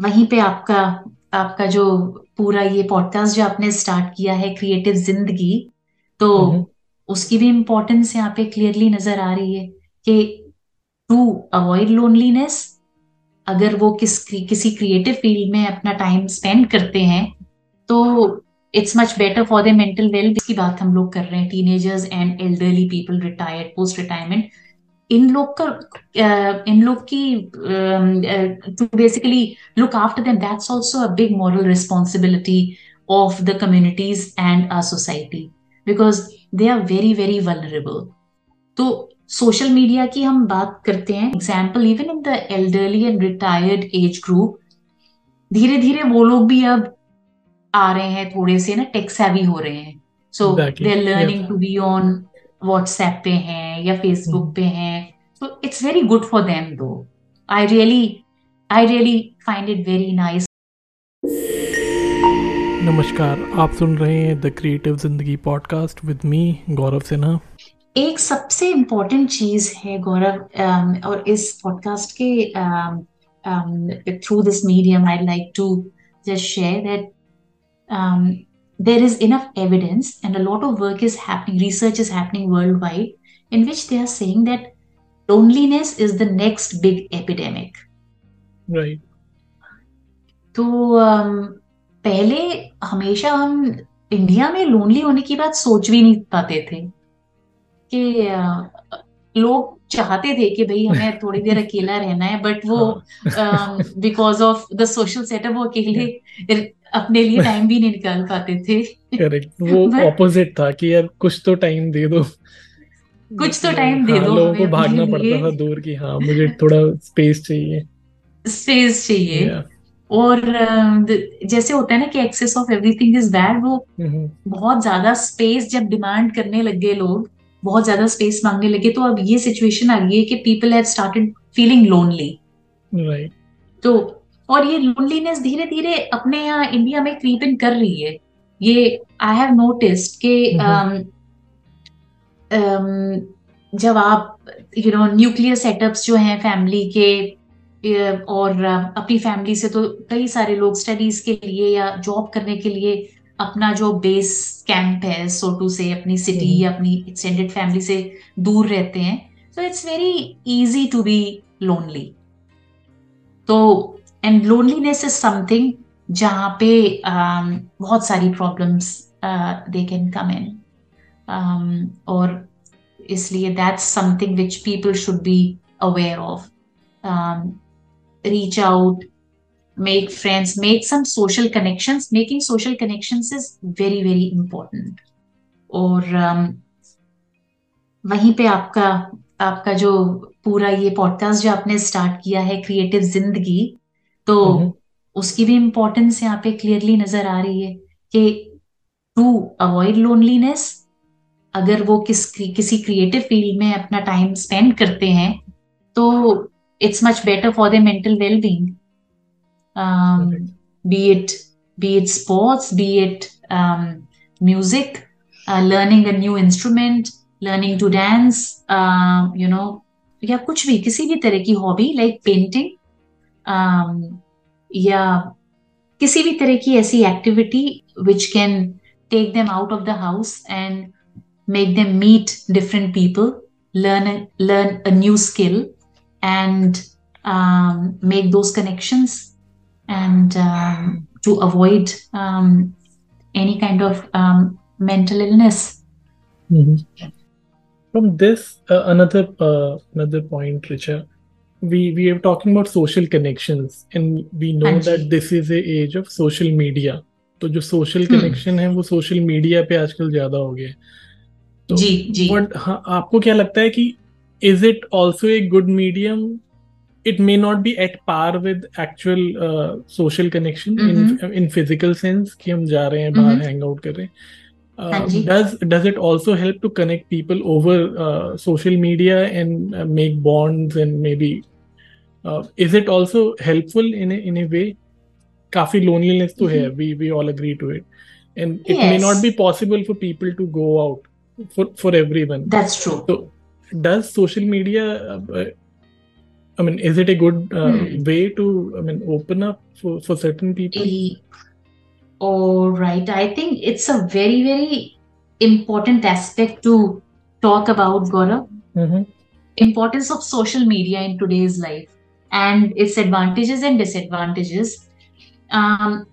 वहीं पे आपका आपका जो पूरा ये पॉडकास्ट जो आपने स्टार्ट किया है क्रिएटिव ज़िंदगी तो उसकी भी इम्पोर्टेंस यहाँ पे क्लियरली नज़र आ रही है कि टू अवॉइड लोनलीनेस अगर वो किस किसी क्रिएटिव फ़ील्ड में अपना टाइम स्पेंड करते हैं तो it's much better for the mental well की बात हम लोग कर रहे हैं teenagers and elderly people retired post retirement इन लोग का इन लोग की to basically look after them that's also a big moral responsibility of the communities and a society because they are very very vulnerable तो सोशल मीडिया की हम बात करते हैं. Example even in the elderly and retired age group धीरे धीरे वो लोग भी अब आ रहे हैं थोड़े से ना टेक सेवी हो रहे हैं. So they are learning to be on WhatsApp पे हैं या फेसबुक hmm. पे हैं so it's very good for them though I really I really find it very nice नमस्कार आप सुन रहे हैं the creative Zindagi podcast with me Gaurav Sinha. एक सबसे इम्पोर्टेंट चीज़ है गौरव um, और इस पॉडकास्ट के through this medium I like to just share that um, there is enough evidence and a lot of work is happening, research is happening worldwide, in which they are saying that loneliness is the next big epidemic. Right. तो um, पहले हमेशा हम India में lonely होने की बात सोच भी नहीं पाते थे कि uh, लोग चाहते थे कि भाई हमें थोड़ी देर अकेला रहना है बट वो because of the social setup वो अकेले अपने लिए टाइम भी नहीं निकाल पाते थे। करेक्ट वो ऑपोजिट था कि यार कुछ तो टाइम दे दो। कुछ तो टाइम दे हाँ, दो लोगों को भागना पड़ता था दूर की हाँ मुझे थोड़ा स्पेस चाहिए। स्पेस चाहिए। और जैसे होता है ना कि excess of everything is bad वो हम्म। बहुत ज़्यादा स्पेस जब डिमांड करने लग गए लोग बहुत ज़्यादा स्पेस मांगने लगे तो अब ये सिचुएशन आ गई है कि people have started feeling lonely right तो और ये लोनलीनेस धीरे धीरे अपने यहाँ इंडिया में क्रीप इन कर रही है। ये आई हैव नोटिस्ड के um, um, जब आप यू नो न्यूक्लियर सेटअप्स जो हैं फैमिली के और अपनी फैमिली से तो कई सारे लोग स्टडीज़ के लिए या जॉब करने के लिए अपना जो बेस कैंप है सोटू से अपनी सिटी। या अपनी एक्सटेंडेड फैमिली से दूर रहते हैं। So it's very easy to be lonely तो एंड लोनलीनेस इज़ समथिंग जहाँ पे um, बहुत सारी problems they can come in और इसलिए that's something which people should be aware of reach out make friends make some social connections. Making social connections is very very important. और um, वहीं पे आपका आपका जो पूरा ये पॉडकास्ट जो आपने स्टार्ट किया है क्रिएटिव ज़िंदगी तो। उसकी भी इम्पोर्टेंस यहाँ पे क्लियरली नज़र आ रही है कि टू अवॉइड लोनलीनेस अगर वो किस किसी क्रिएटिव फ़ील्ड में अपना टाइम स्पेंड करते हैं तो it's much better for the mental well being be it be it sports be it music learning a new instrument learning to dance you know या कुछ भी किसी भी तरह की हॉबी लाइक पेंटिंग या किसी भी तरह की ऐसी activity which can take them out of the house and make them meet different people learn a, learn a new skill and um, make those connections and um, to avoid um, any kind of um, mental illness mm-hmm. from this uh, another uh, another point richard we we are talking about social connections and we know that this is a age of social media तो जो social connection है वो social media पे आजकल ज़्यादा हो गया तो जी जी बट हाँ आपको क्या लगता है कि is it also a good medium it may not be at par with actual uh, social connection mm-hmm. in in physical sense कि हम जा रहे हैं बाहर mm-hmm. hang out कर रहे हैं uh, does does it also help to connect people over uh, social media and uh, make bonds and maybe uh, is it also helpful in a, in a way काफी loneliness to mm-hmm. we we all agree to it and it yes. may not be possible for people to go out for for everyone that's true so does social media uh, I mean, is it a good uh, hmm. way to, I mean, open up for, for certain people? All right. I think it's a very, very important aspect to talk about, Gaurav. Mm-hmm. Importance of social media in today's life and its advantages and disadvantages. Um,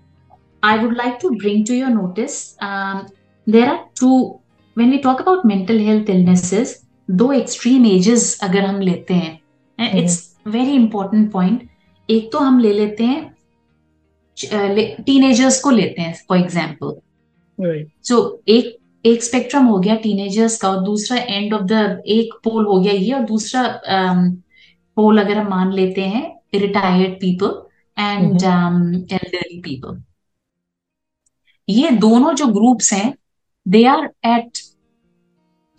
I would like to bring to your notice um, there are two, when we talk about mental health illnesses, दो extreme ages अगर हम लेते हैं it's very important point एक तो हम ले लेते हैं टीनेजर्स को लेते हैं फॉर एग्जाम्पल सो एक एक स्पेक्ट्रम हो गया टीनेजर्स का और दूसरा एंड ऑफ द एक पोल हो गया ये और दूसरा पोल अगर हम मान लेते हैं retired people and elderly people ये दोनों जो ग्रुप्स हैं दे आर एट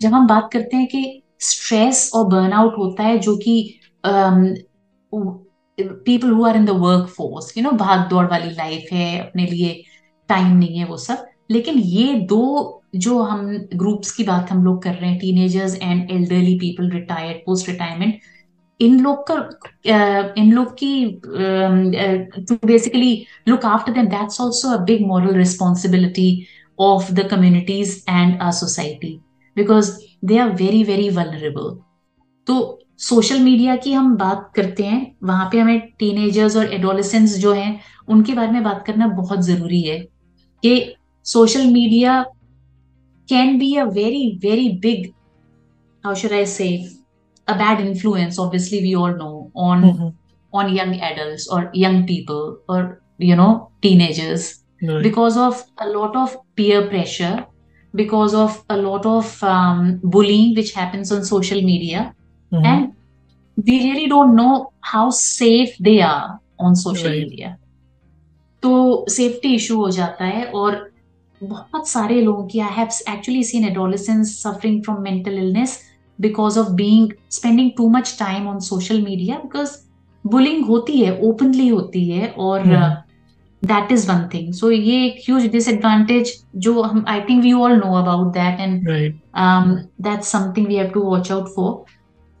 जब हम बात करते हैं कि स्ट्रेस और बर्नआउट होता है जो कि people who are in the workforce you know भाग दौड़ वाली लाइफ है अपने लिए टाइम नहीं है वो सब. लेकिन ये दो जो हम ग्रुप्स की बात हम लोग कर रहे हैं teenagers and elderly people retired post retirement इन लोग का इन लोग की to basically look after them that's also a big moral responsibility of the communities and a society because they are very very vulnerable तो सोशल मीडिया की हम बात करते हैं, वहाँ पे हमें टीनेजर्स और एडोलिसेंस जो हैं, उनके बारे में बात करना बहुत ज़रूरी है कि social media can be a very very big how should I say a bad influence obviously we all know on mm-hmm. on young adults or young people or you know teenagers right. because of a lot of peer pressure because of a lot of um, bullying which happens on social media mm-hmm. and we really don't know how safe they are on social right. media तो safety issue हो जाता है और बहुत सारे लोगों की I have actually seen adolescents suffering from mental illness because of being spending too much time on social media because bullying होती है ओपनली होती है और that is one thing so ये एक ह्यूज डिसएडवांटेज जो हम I think we all know about that and that something we have to watch out for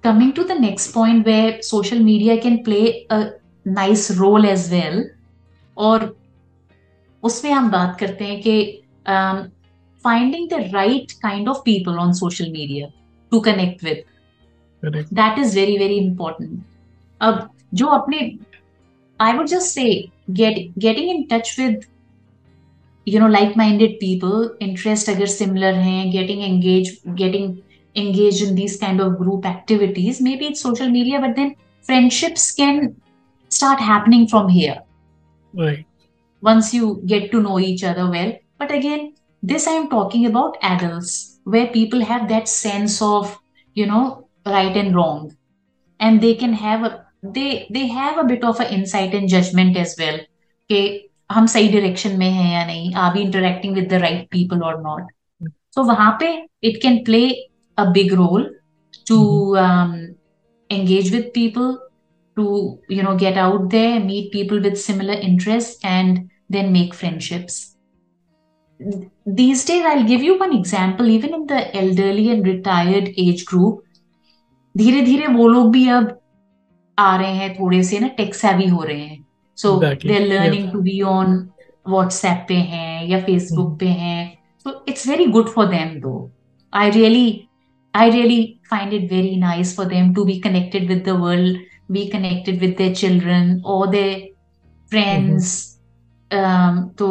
coming to the next point way social media can play a nice role as well और उसमें हम बात करते हैं कि finding the right kind of people on social media to connect with. Correct. that is very very important. Uh, jo apne i would just say get getting in touch with you know like-minded people interest agar similar hain getting engaged getting engaged in these kind of group activities maybe it's social media but then friendships can start happening from here. Right. Once you get to know each other well. But again this i am talking about adults where people have that sense of you know right and wrong and they can have a they they have a bit of a insight and judgment as well कि हम सही direction में हैं या नहीं are we interacting with the right people और not so वहां पे it can play a big role to engage with people to you know get out there meet people with similar interests and then make friendships these days i'll give you one example even in the elderly and retired age group धीरे धीरे वो लोग भी अब आ रहे हैं थोड़े से ना टेक सेवी हो रहे हैं so they are learning to be on WhatsApp पे हैं या फेसबुक hmm. पे हैं so it's very good for them though I really I really find it very nice for them to be connected with the world be connected with their children or their friends mm-hmm. um, तो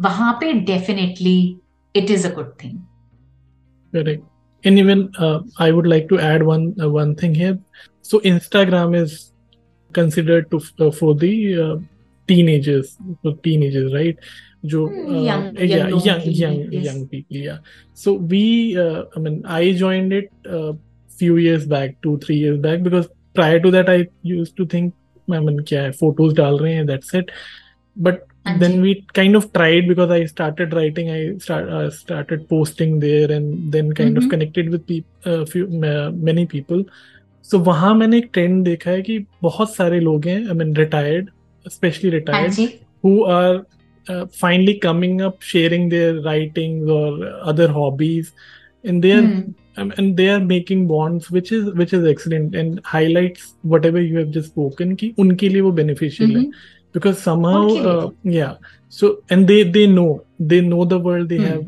वहां पे definitely it is a good thing correct and even uh, i would like to add one uh, one thing here so instagram is considered to uh, for the uh, teenagers for teenagers right jo, uh, young, yeah young young young, yes. young people yeah so we uh, i mean i joined it a uh, few years back two three years back because prior to that i used to think I mean, kya hai, photos dal rahe hain, that's it. But then we kind of tried because I started writing, I start, uh, started posting there, and then kind mm-hmm. of connected with people, uh, few uh, many people. So so, वहाँ मैंने एक trend देखा है कि बहुत सारे लोग हैं I mean retired specially retired who are finally coming up sharing their writing और other hobbies in their um, and they are making bonds which is which is excellent and highlights whatever you have just spoken ki unke liye wo beneficial mm-hmm. hai because somehow uh, yeah so and they they know they know the world they mm. have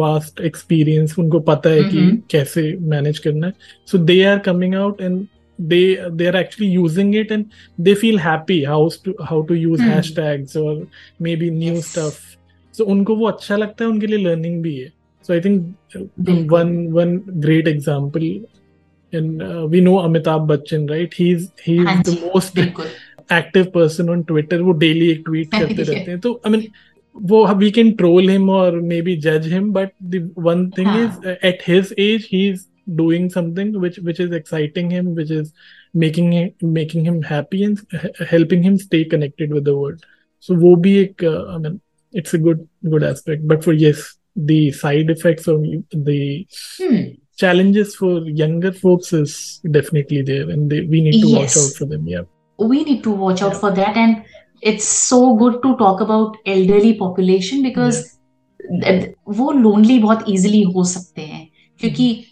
vast experience unko pata hai mm-hmm. ki kaise manage karna hai so they are coming out and they they are actually using it and they feel happy how to how to use mm. hashtags or maybe new yes. stuff so उनको वो अच्छा लगता है उनके लिए learning भी है so i think one one great example and uh, we know amitabh bachchan right he's he's the most active person on Twitter वो डेली एक ट्वीट करते रहते हैं तो आई मीन वो वी कैन ट्रोल हिम और मे बी जज him but the one thing is at his age he is doing something which which is exciting him which is making him making him happy and helping him stay connected with the world so wo bhi ek uh, i mean it's a good good aspect but for yes the side effects or the hmm. challenges for younger folks is definitely there and they, we need to yes. watch out for them yeah We need to watch out yeah. for that and it's so good to talk about elderly population because yeah. वो lonely बहुत easily हो सकते हैं क्योंकि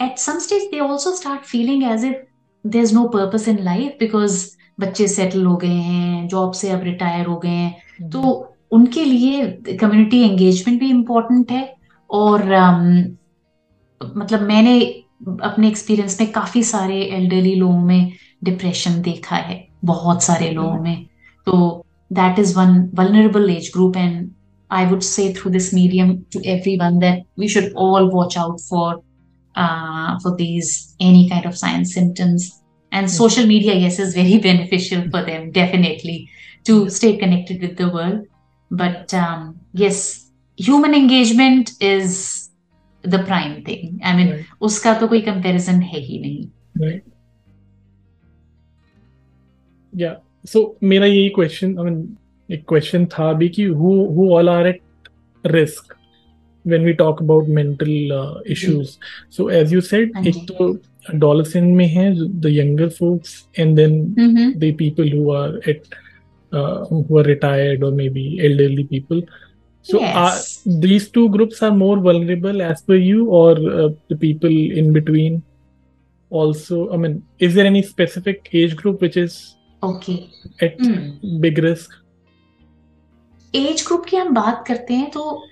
at some stage they also start feeling as if there's no purpose in life because बच्चे settle हो गए हैं जॉब से अब रिटायर हो गए हैं तो उनके लिए कम्युनिटी एंगेजमेंट भी इम्पोर्टेंट है और um, मतलब मैंने अपने एक्सपीरियंस में काफ़ी सारे एल्डरली लोगों में डिप्रेशन देखा है बहुत सारे लोगों में तो that is one vulnerable age group and I would say through this medium to everyone that we should all watch out for for these any kind of science symptoms and social media yes is very beneficial for them definitely to stay connected with the world but yes human engagement is the prime thing I mean उसका तो कोई comparison है ही नहीं. या सो मेरा यही question I mean एक question था अभी कि who who all are at risk when we talk about mental uh, issues so as you said एक तो adolescent में है the younger folks and then mm-hmm. the people who are at uh, who are retired or maybe elderly people so yes. are, these two groups are more vulnerable as per you or uh, the people in between also i mean is there any specific age group which is okay at big risk age group की हम बात करते हैं तो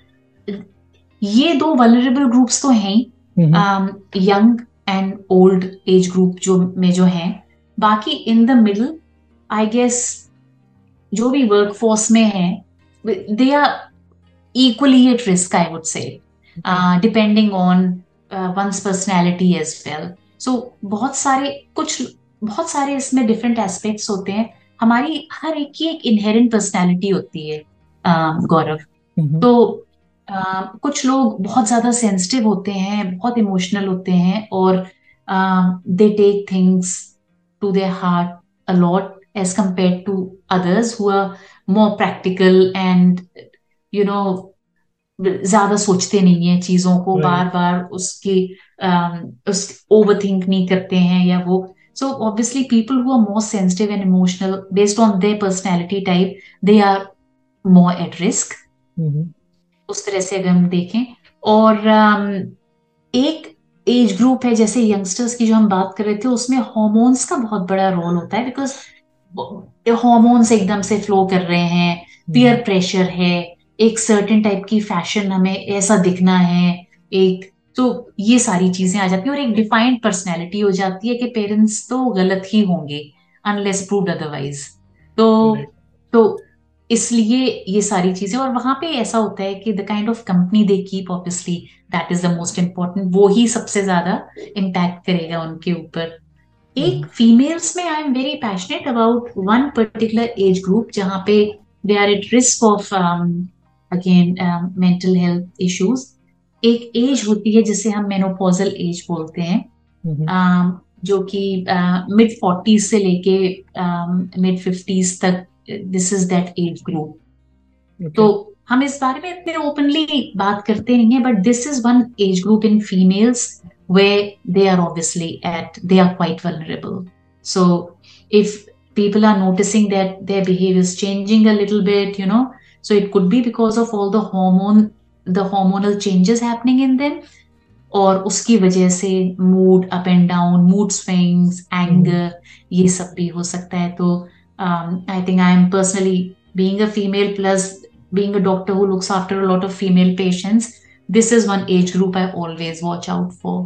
ये दो vulnerable groups तो हैं young and old age group जो में जो हैं. बाकी in the middle I guess जो भी वर्क फोर्स में है they are equally at risk I would say depending on one's personality as well so बहुत सारे कुछ बहुत सारे इसमें डिफरेंट एस्पेक्ट्स होते हैं। हमारी हर एक की एक इनहेरेंट पर्सनैलिटी होती है गौरव। तो आ, कुछ लोग बहुत ज़्यादा सेंसिटिव होते हैं बहुत इमोशनल होते हैं और they take things to their heart a lot as compared to others who are more practical and you know ज़्यादा सोचते नहीं है चीज़ों को बार बार उसकी उस ओवर थिंक नहीं करते हैं या वो So obviously, people who are more sensitive and emotional, based on their personality type, they are more at risk. Mm-hmm. उस तरह से अगर हम देखें और um, एक एज ग्रुप है जैसे यंगस्टर्स की जो हम बात कर रहे थे उसमें हॉर्मोन्स का बहुत बड़ा रोल होता है बिकॉज़ हॉर्मोन्स एकदम से फ्लो कर रहे हैं पीयर mm-hmm. प्रेशर है एक सर्टेन टाइप की फ़ैशन हमें ऐसा दिखना है एक तो ये सारी चीज़ें आ जाती हैं और एक डिफाइंड पर्सनैलिटी हो जाती है कि पेरेंट्स तो गलत ही होंगे अनलेस प्रूव अदरवाइज़ तो तो इसलिए ये सारी चीज़ें और वहाँ पे ऐसा होता है कि the kind of company they keep obviously that is the most important वो ही सबसे ज़्यादा इम्पैक्ट करेगा उनके ऊपर. एक फीमेल्स में I am very passionate about one particular age group जहाँ पे they are at risk of again mental health issues एक एज होती है जिसे हम मेनोपोजल एज बोलते हैं। uh, जो कि मिड फोर्टीज से लेके मिड फिफ्टीज तक this is that age group तो हम इस बारे में इतने ओपनली बात करते नहीं है but this is one age group in females way they are obviously at they are quite vulnerable so if people are noticing that their behavior is changing a little bit you know so it could be because of all the hormone the hormonal changes happening in them और उसकी वजह से mood up and down mood swings anger ये सब भी हो सकता है। तो I think I am personally being a female plus being a doctor who looks after a lot of female patients this is one age group I always watch out for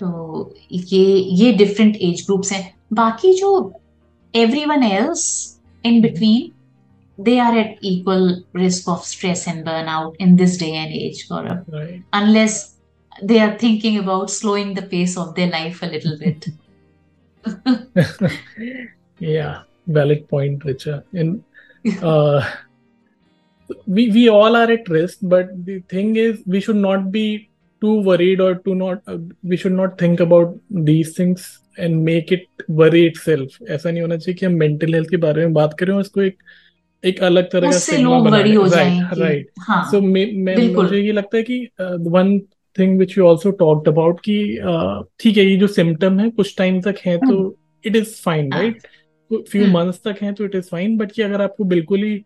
तो ये ये डिफरेंट एज ग्रुप्स हैं। बाकी जो everyone else in between they are at equal risk of stress and burnout in this day and age Gaurav. right unless they are thinking about slowing the pace of their life a little bit. yeah, valid point, Richa. In uh, we we all are at risk, but the thing is, we should not be too worried or to not uh, we should not think about these things and make it worry itself. ऐसा नहीं होना चाहिए कि हम mental health के बारे में बात करें और इसको एक एक अलग तरह का उससे लोग वरी हो जाएँगे। राइट हाँ सो मैं मुझे ये लगता है कि one thing which you also talked about कि ठीक है ये जो सिम्टम है कुछ टाइम तक है तो it is fine right few months तक है तो इट इज़ फाइन बट कि अगर आपको बिल्कुल ही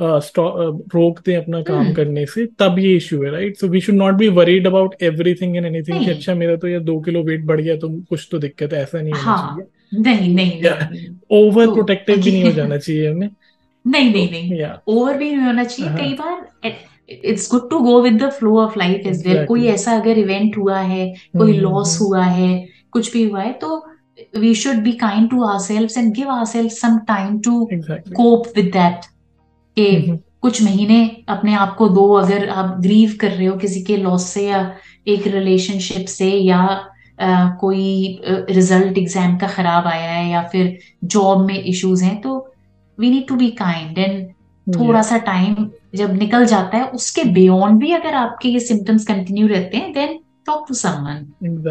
रोक दें अपना काम करने से तब ये इशू है right so we should not be worried about everything and anything कि अच्छा मेरा तो ये दो किलो वेट बढ़ गया तो कुछ तो दिक्कत है ऐसा नहीं होना चाहिए। नहीं नहीं ओवर प्रोटेक्टिव भी नहीं हो जाना चाहिए हमें। नहीं नहीं नहीं. ओवर भी नहीं होना चाहिए. कई बार it's good to go with the flow of life is well कोई ऐसा अगर इवेंट हुआ है कोई लॉस हुआ है कुछ भी हुआ है तो we should be kind to our self and give our self some time to cope with that के कुछ महीने अपने आप को दो अगर आप ग्रीव कर रहे हो किसी के लॉस से या एक रिलेशनशिप से या Uh, कोई रिज़ल्ट एग्ज़ाम का खराब आया है या फिर जॉब में इश्यूज़ हैं तो we need to be kind and थोड़ा सा टाइम जब निकल जाता है उसके बियॉन्ड भी अगर आपके ये सिम्टम्स कंटिन्यू रहते हैं देन टॉक टू समवन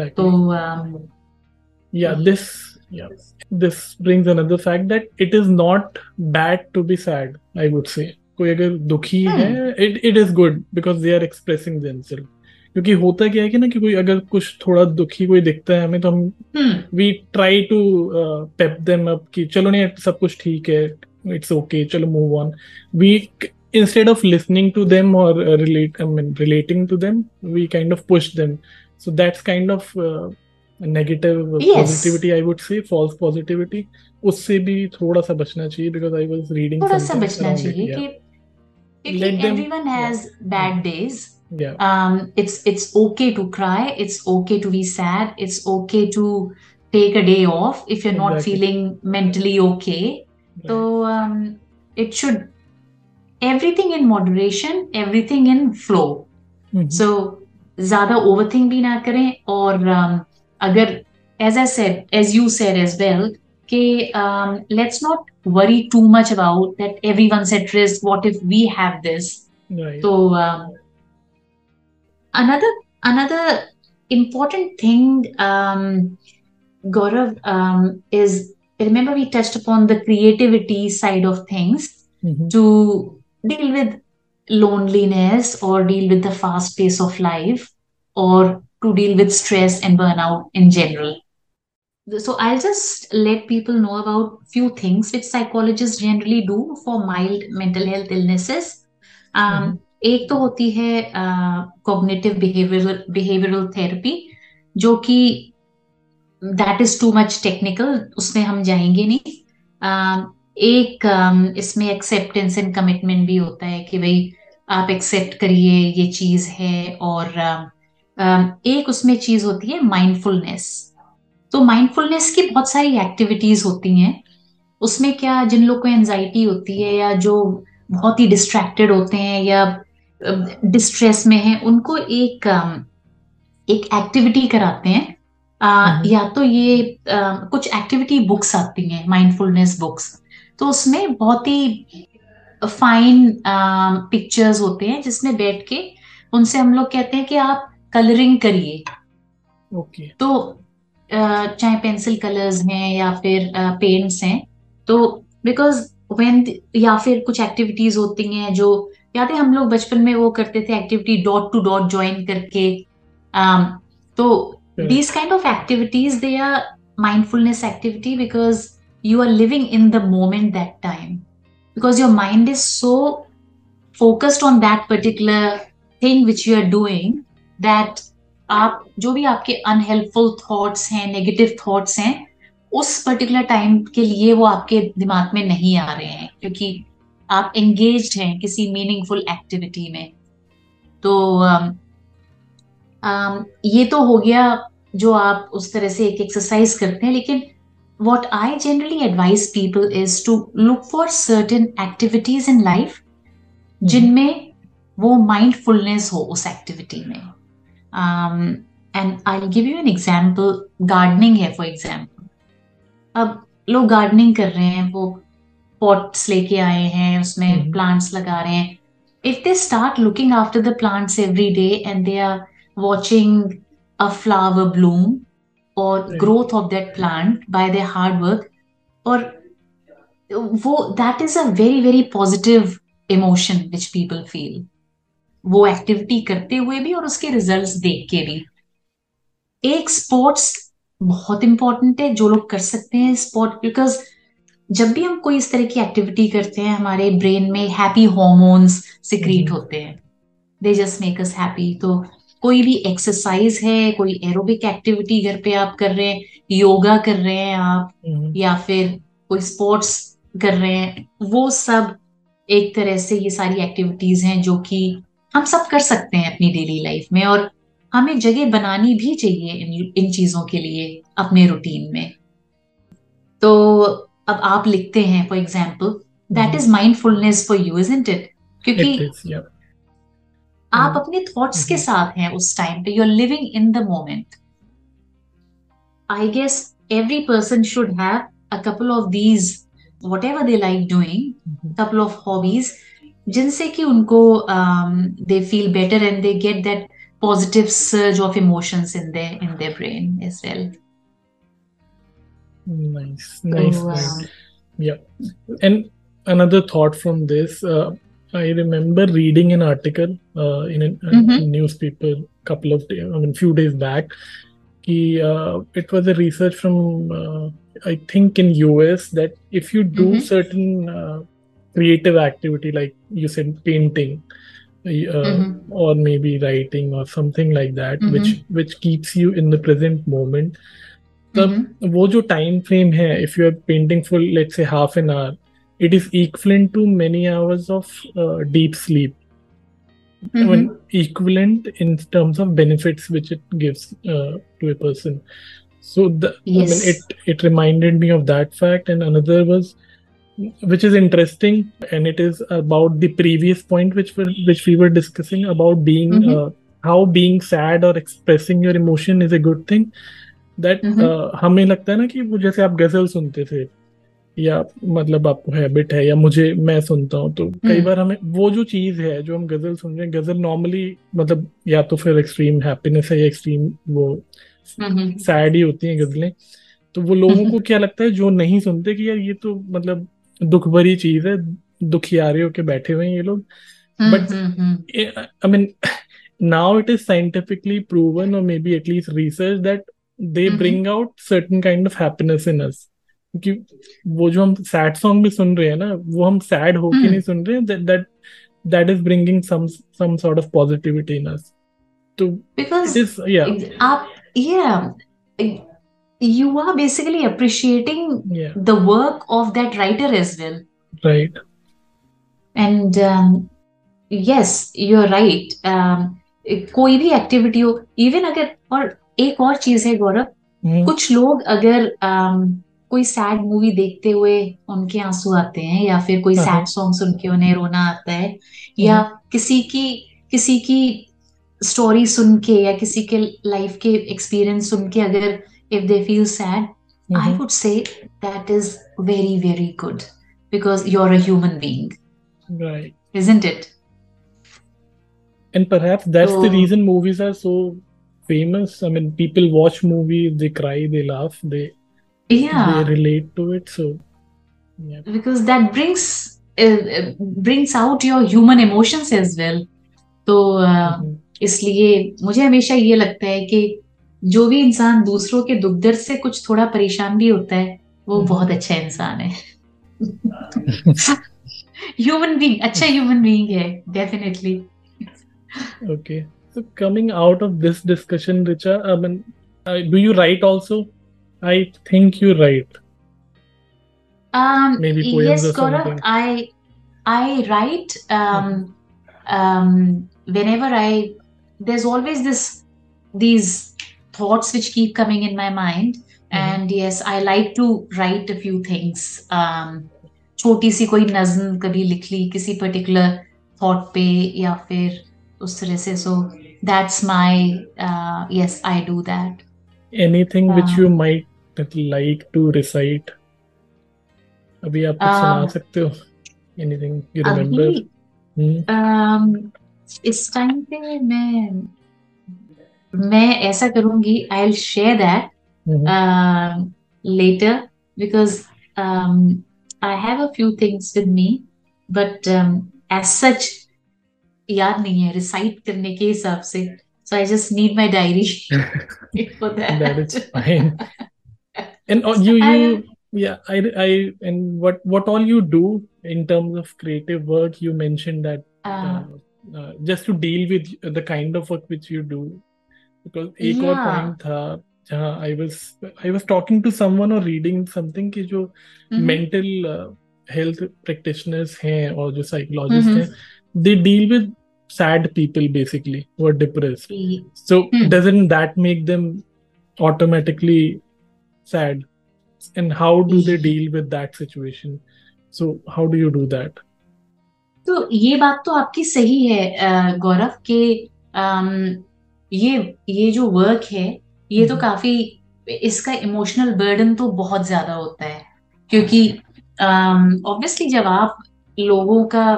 तो या this this brings another fact that it is not bad to be sad i would say. कोई अगर दुखी hmm. है it it is good because they are expressing themselves क्योंकि होता क्या है कि ना कि कोई अगर कुछ थोड़ा दुखी कोई दिखता है हमें तो हम we try to pep them up कि चलो नहीं सब कुछ ठीक है। it's okay chalo move on we instead of listening to them or uh, relate i mean relating to them we kind of push them so that's kind of uh, negative yes. positivity i would say false positivity उससे भी थोड़ा सा बचना चाहिए because I was reading थोड़ा सा बचना चाहिए कि क्योंकि everyone has bad days yeah um it's it's okay to cry it's okay to be sad it's okay to take a day off if you're not exactly. feeling mentally okay so um, it should everything in moderation, everything in flow. Mm-hmm. So ज़्यादा overthink भी ना करें और um, अगर as I said, as you said as well, कि um, let's not worry too much about that everyone's at risk. What if we have this? Right. So um, another another important thing, um, Gaurav, um, is remember we touched upon the creativity side of things mm-hmm. to deal with loneliness or deal with the fast pace of life or to deal with stress and burnout in general so i'll just let people know about few things which psychologists generally do for mild mental health illnesses um, mm-hmm. एक तो होती है cognitive behavioural behavioural therapy जो कि that is too much technical उसमें हम जाएँगे नहीं। Uh, एक um, इसमें एक्सेप्टेंस एंड कमिटमेंट भी होता है कि भाई आप एक्सेप्ट करिए ये चीज़ है और uh, एक उसमें चीज़ होती है माइंडफुलनेस तो माइंडफुलनेस की बहुत सारी एक्टिविटीज़ होती हैं। उसमें क्या जिन लोग को एनजाइटी होती है या जो बहुत ही डिस्ट्रैक्टेड होते हैं या डिस्ट्रेस में है उनको एक एक एक्टिविटी कराते हैं। हम्म। या तो ये आ, कुछ एक्टिविटी बुक्स आती हैं माइंडफुलनेस बुक्स तो उसमें बहुत ही फाइन पिक्चर्स होते हैं जिसमें बैठ के उनसे हम लोग कहते हैं कि आप कलरिंग करिए। ओके तो चाहे पेंसिल कलर्स हैं या फिर पेंट्स हैं तो बिकॉज़ व्हेन या फिर कुछ एक्टिविटीज़ होती हैं जो याद है हम लोग बचपन में वो करते थे activity dot to dot join करके आ, तो these kind of activities they are mindfulness activity because you are living in the moment that time because your mind is so focused on that particular thing which you are doing that आप जो भी आपके unhelpful thoughts हैं negative thoughts हैं उस particular time के लिए वो आपके दिमाग में नहीं आ रहे हैं क्योंकि आप एंगेज हैं किसी मीनिंगफुल एक्टिविटी में तो um, um, Um, ये तो हो गया जो आप उस तरह से एक एक्सरसाइज करते हैं लेकिन what I generally advise people is to look for certain activities in life जिनमें वो माइंडफुलनेस हो उस एक्टिविटी में। And I give you an example gardening है फॉर एग्ज़ाम्पल अब लोग गार्डनिंग कर रहे हैं वो पॉट्स लेके आए हैं उसमें हम्म। प्लांट्स लगा रहे हैं। If they start looking after the plants every day and they are watching a flower bloom or right. growth of that plant by their hard work or वो that is a very very positive emotion which people feel वो activity करते हुए भी और उसके results देख के भी। एक स्पोर्ट्स बहुत इंपॉर्टेंट है जो लोग कर सकते हैं स्पोर्ट बिकॉज़ जब भी हम कोई इस तरह की एक्टिविटी करते हैं हमारे ब्रेन में हैप्पी हॉर्मोन्स सिक्रीट होते हैं। They just make us happy तो कोई भी एक्सरसाइज है कोई एरोबिक एक्टिविटी घर पे आप कर रहे हैं योगा कर रहे हैं आप हम्म। या फिर कोई स्पोर्ट्स कर रहे हैं वो सब एक तरह से ये सारी एक्टिविटीज़ हैं जो कि हम सब कर सकते हैं अपनी डेली लाइफ में और हमें जगह बनानी भी चाहिए इन, इन चीज़ों के लिए अपने रूटीन में। तो अब आप लिखते हैं for example that is mindfulness for you isn't it क्योंकि आप हम्म। अपने थॉट्स के हम्म। साथ हैं उस टाइम पे you are living in the moment I guess every person should have a couple of these whatever they like doing couple of hobbies जिनसे कि उनको they feel better and they get that positive surge of emotions in their in their brain as well nice nice, so, nice. Um, yeah and another thought from this uh, I remember reading an article uh, in a, mm-hmm. newspaper a couple of days, I mean, few days back. He, uh, it was a research from uh, I think in US that if you do mm-hmm. certain uh, creative activity like you said painting uh, mm-hmm. or maybe writing or something like that mm-hmm. which which keeps you in the present moment तब mm-hmm. वो जो time frame है if you are painting for let's say half an hour it is equivalent to many hours of uh, deep sleep. Mm-hmm. I mean, equivalent in terms of benefits which it gives uh, to a person. So the, yes. I mean, it it reminded me of that fact, and another was, which is interesting, and it is about the previous point which we which we were discussing about being mm-hmm. uh, how being sad or expressing your emotion is a good thing. That mm-hmm. uh, हमें लगता है ना कि वो जैसे आप गजल सुनते थे या मतलब आपको हैबिट है या मुझे मैं सुनता हूँ तो कई हम्म। बार हमें वो जो चीज़ है जो हम गज़ल सुन रहे हैं गज़ल नॉर्मली मतलब या तो फिर एक्सट्रीम हैप्पीनेस है या एक्सट्रीम वो सैड ही होती हैं गजलें तो वो लोगों को क्या लगता है जो नहीं सुनते कि यार ये तो मतलब दुख भरी चीज़ है दुखियारे होके बैठे हुए हैं ये लोग but I mean now it is scientifically proven और maybe at least research that they bring out certain kind of happiness in us क्योंकि वो जो हम सैड सॉन्ग भी सुन रहे हैं ना वो हम सैड होके hmm. नहीं सुन रहे हैं that that is bringing some some sort of positivity in us तो बिकॉज़ इज़ या आप या you are basically appreciating yeah. the work of that writer as well right and um, yes you're right um, कोई भी activity हो even अगर और एक और चीज़ है गौरव hmm. कुछ लोग अगर um, कोई सैड मूवी देखते हुए उनके आँसू आते हैं या फिर कोई सैड सॉन्ग सुन के उन्हें रोना आता है या हम्म। किसी की किसी की स्टोरी सुन के या किसी के लाइफ के एक्सपीरियंस सुन के अगर if they feel sad I would say that is very very good because you are a human being right isn't it and perhaps that's so, the reason movies are so famous. I mean people watch movies they cry they laugh they yeah. They relate to it so yeah. Because that brings uh, uh brings out your human emotions as well. so uh, mm-hmm. इसलिए मुझे हमेशा ये लगता है कि जो भी इंसान दूसरों के दुख दर्द से कुछ थोड़ा परेशान भी होता है वो बहुत अच्छा इंसान है। ह्यूमन बीइंग अच्छा ह्यूमन बीइंग है definitely okay so coming out of this discussion Richa I mean do you write also I think you write. Um, Maybe poems yes, or Gaurav, something. I I write um, um, whenever I. There's always this these thoughts which keep coming in my mind, mm-hmm. and yes, I like to write a few things. Um, छोटी सी कोई नज्म कभी लिख ली किसी particular thought पे या फिर उस तरह से so that's my yes I do that anything which you might like to recite अभी आप कुछ सुना um, सकते हो? एनीथिंग यू रिमेंबर इस टाइम पे मैं मैं ऐसा करूँगी I will share that later because I have a few things with me but as such याद नहीं है रिसाइट करने के हिसाब से. So I just need my diary for that. that is fine. And uh, you, you, yeah, I, I, and what, what all you do in terms of creative work, you mentioned that uh, uh, uh, just to deal with the kind of work which you do, because एक yeah. और point था जहाँ I was I was talking to someone or reading something कि जो mm-hmm. mental uh, health practitioners हैं और जो psychologists mm-hmm. हैं they deal with sad people basically who are depressed mm-hmm. so mm-hmm. doesn't that make them automatically sad. And how do they deal with that situation? So how do you do that? तो ये बात तो आपकी सही है गौरव के ये ये जो वर्क है ये तो काफ़ी इसका इमोशनल बर्डन तो बहुत ज़्यादा होता है। क्योंकि ऑब्वियसली um, जब आप लोगों का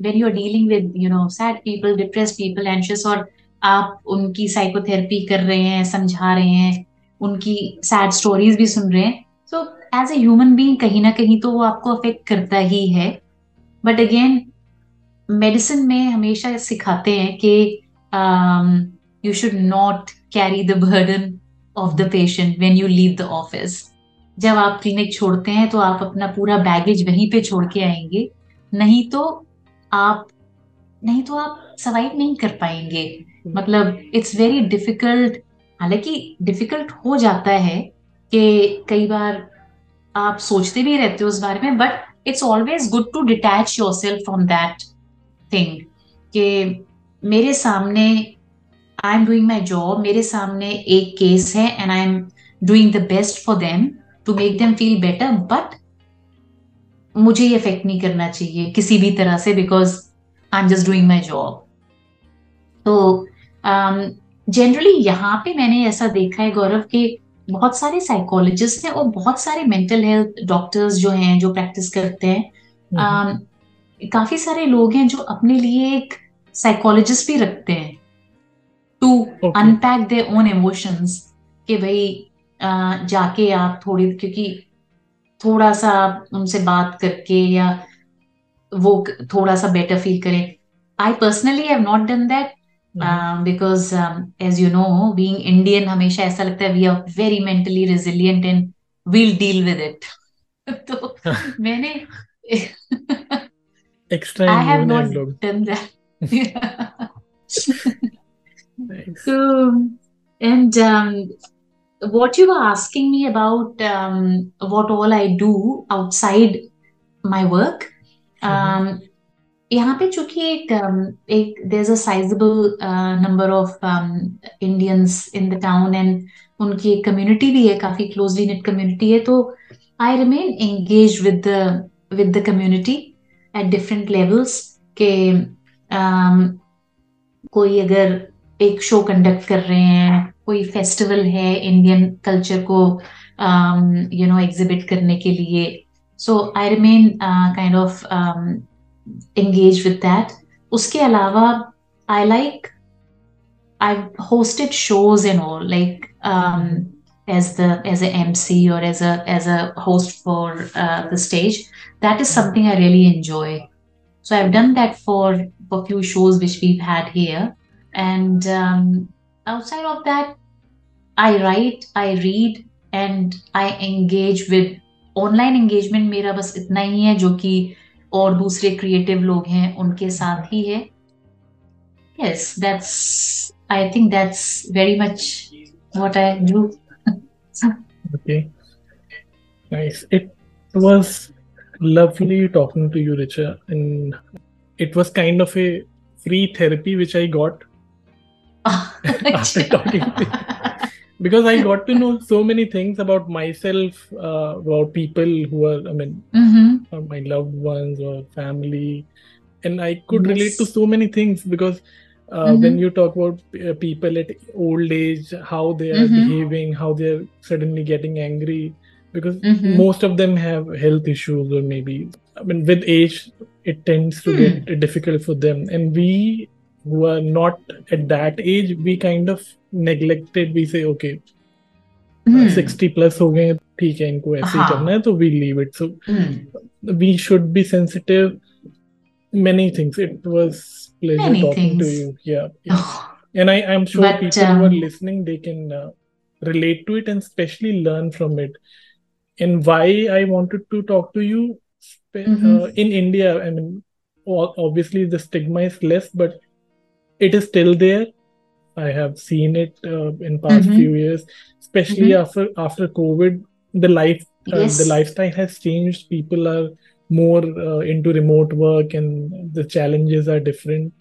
when you are dealing with you know sad people depress people anxious और आप उनकी साइकोथेरेपी कर रहे हैं समझा रहे हैं उनकी सैड स्टोरीज भी सुन रहे हैं। So as a human being कहीं ना कहीं तो वो आपको अफेक्ट करता ही है। बट अगेन मेडिसिन में हमेशा सिखाते हैं कि you should not carry the burden of the patient when you leave the office जब आप क्लिनिक छोड़ते हैं तो आप अपना पूरा बैगेज वहीं पे छोड़ के आएँगे। नहीं तो आप, नहीं तो आप सर्वाइव नहीं कर पाएँगे। मतलब इट्स वेरी डिफ़िकल्ट हालाँकि डिफ़िकल्ट हो जाता है कि कई बार आप सोचते भी रहते हो उस बारे में but it's always good to detach your self from that thing कि मेरे सामने I am doing my job मेरे सामने एक केस है and I am doing the best for them to make them feel better but मुझे ये effect नहीं करना चाहिए किसी भी तरह से because I am just doing my job तो जनरली यहाँ पे मैंने ऐसा देखा है गौरव के बहुत सारे साइकोलॉजिस्ट हैं और बहुत सारे मेंटल हेल्थ डॉक्टर्स जो हैं जो प्रैक्टिस करते हैं um, काफ़ी सारे लोग हैं जो अपने लिए एक साइकोलॉजिस्ट भी रखते हैं to unpack their own emotions कि भाई जाके आप थोड़ी क्योंकि थोड़ा सा उनसे बात करके या वो थोड़ा सा बेटर फील करें। I personally have not done that because as you know being Indian हमेशा ऐसा लगता है we are very mentally resilient and we'll deal with it तो मैंने extra I have not done that So, and um, what you were asking me about um, what all I do outside my work, um, यहाँ पे चूँकि एक um, एक there a sizable number of Indians in the town and उनकी एक community भी है काफ़ी क्लोजली नेट कम्युनिटी है तो I remain engage with the with the community at different levels के um, कोई अगर एक शो कंडक्ट कर रहे हैं कोई फेस्टिवल है इंडियन कल्चर को यू नो एग्जिबिट करने के लिए so I remain kind of engage with that उसके अलावा I like I hosted shows and all like as the as a MC or as a as a host for uh, the stage. That is something I really enjoy. So I've done that for for few shows which we've had here. And um, outside of that, I write, I read, and I engage with online engagement मेरा बस इतना ही है जो कि और दूसरे creative लोग हैं उनके साथ ही है। Yes that's I think that's very much what I do okay nice it was lovely talking to you Richa and it was kind of a free therapy which I got after talking to Because I got to know so many things about myself, uh, about people who are, I mean, mm-hmm. my loved ones or family. And I could yes. relate to so many things because uh, mm-hmm. when you talk about uh, people at old age, how they are mm-hmm. behaving, how they're suddenly getting angry, because mm-hmm. most of them have health issues or maybe I mean with age it tends to mm. get difficult for them and we who are not at that age we kind of neglected we say okay mm. 60 plus हो गए ठीक है इनको ऐसे ही करना है तो we leave it so mm. we should be sensitive many things it was pleasure many talking things. to you yeah, yeah. and I I'm sure But, people who are um, listening they can uh, relate to it and especially learn from it and why I wanted to talk to you Mhm. uh, in India. I mean, o- obviously the stigma is less, but it is still there. I have seen it uh, in past Mhm. few years, especially Mhm. after after COVID. The life uh, Yes. the lifestyle has changed. People are more uh, into remote work, and the challenges are different.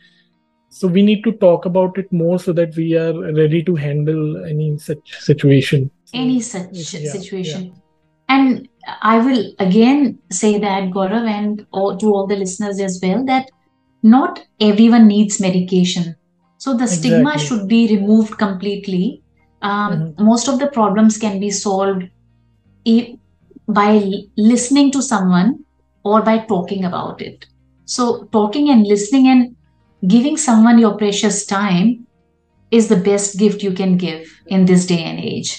So we need to talk about it more so that we are ready to handle any such situation. any such Yeah, situation. And I will again say that, Gaurav, and all, to all the listeners as well, that not everyone needs medication. So the stigma should be removed completely. Um, Mhm. Most of the problems can be solved e- by listening to someone or by talking about it. So, talking and listening and giving someone your precious time is the best gift you can give in this day and age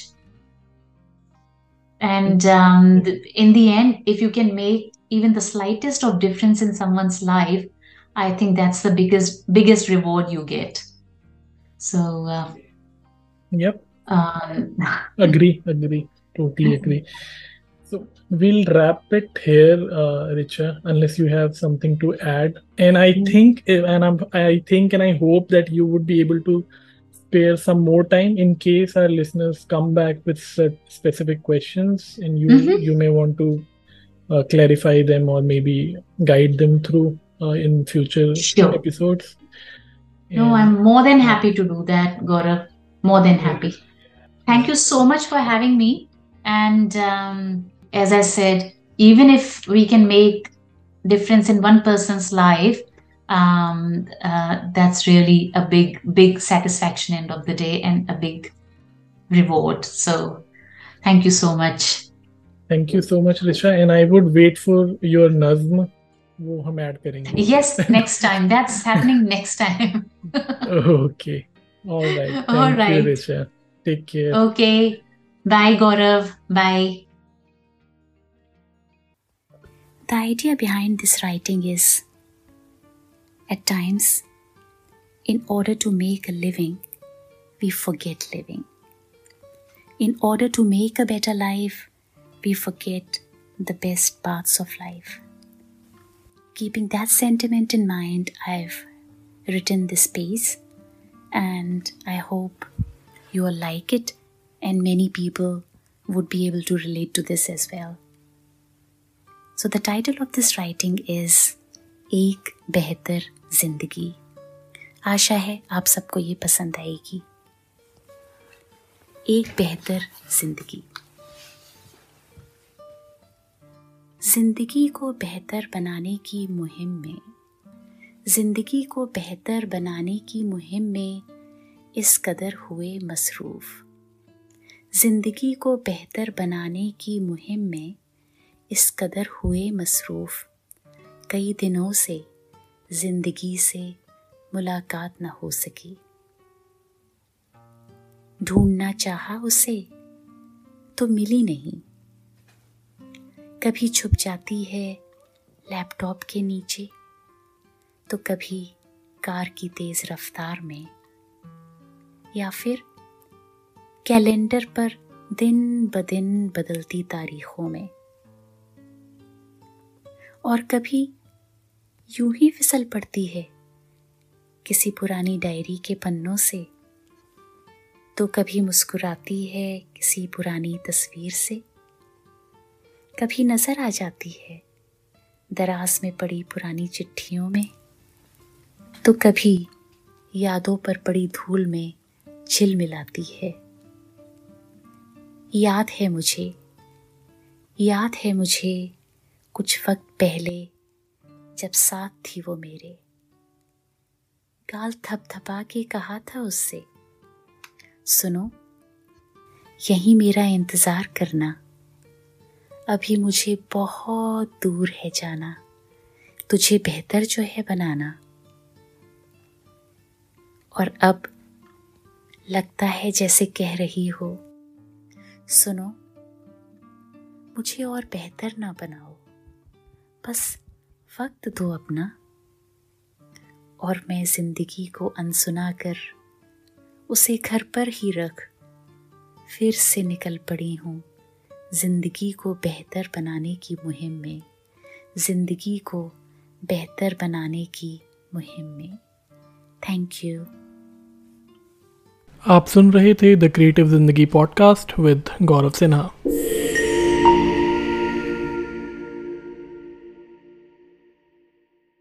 and um, in the end if you can make even the slightest of difference in someone's life i think that's the biggest biggest reward you get so uh, Yep. um, agree agree totally agree so we'll wrap it here uh, richa unless you have something to add and i Mm. think uh, and I'm, i think and i hope that you would be able to spare some more time in case our listeners come back with specific questions and you Mhm. you may want to uh, clarify them or maybe guide them through uh, in future sure. episodes. No. I'm more than happy to do that, Gaurav. More than happy. Thank you so much for having me. And um, as I said, even if we can make difference in one person's life, um, uh, that's really a big, big satisfaction end of the day and a big reward. So, thank you so much. Thank you so much, Risha. And I would wait for your Nazm वो हम add करेंगे yes next time that's happening next time okay alright thank you Alright. Risha take care okay bye gaurav bye The idea behind this writing is at times, in order to make a living, we forget living. In order to make a better life, we forget the best parts of life. Keeping that sentiment in mind, I've written this piece and I hope you will like it and many people would be able to relate to this as well. So the title of this writing is एक बेहतर जिंदगी आशा है आप सबको ये पसंद आएगी एक बेहतर जिंदगी ज़िंदगी को बेहतर बनाने की मुहिम में, ज़िंदगी को बेहतर बनाने की मुहिम में इस कदर हुए मसरूफ। ज़िंदगी को बेहतर बनाने की मुहिम में इस कदर हुए मसरूफ। कई दिनों से ज़िंदगी से मुलाकात न हो सकी। ढूंढना चाहा उसे तो मिली नहीं। कभी छुप जाती है लैपटॉप के नीचे तो कभी कार की तेज रफ्तार में, या फिर कैलेंडर पर दिन ब दिन बदलती तारीखों में। और कभी यूँ ही फिसल पड़ती है किसी पुरानी डायरी के पन्नों से तो कभी मुस्कुराती है किसी पुरानी तस्वीर से। कभी नज़र आ जाती है दराज में पड़ी पुरानी चिट्ठियों में। तो कभी यादों पर पड़ी धूल में झिल मिलाती है। याद है मुझे, याद है मुझे कुछ वक्त पहले जब साथ थी वो मेरे। गाल थपथपा के कहा था उससे, सुनो, यही मेरा इंतज़ार करना। अभी मुझे बहुत दूर है जाना। तुझे बेहतर जो है बनाना। और अब लगता है जैसे कह रही हो, सुनो, मुझे और बेहतर ना बनाओ। बस वक्त दो अपना, और मैं ज़िंदगी को अनसुना कर उसे घर पर ही रख, फिर से निकल पड़ी हूँ। ज़िंदगी को बेहतर बनाने की मुहिम में, ज़िंदगी को बेहतर बनाने की मुहिम में। थैंक यू आप सुन रहे थे the creative Zindagi podcast with Gaurav Sinha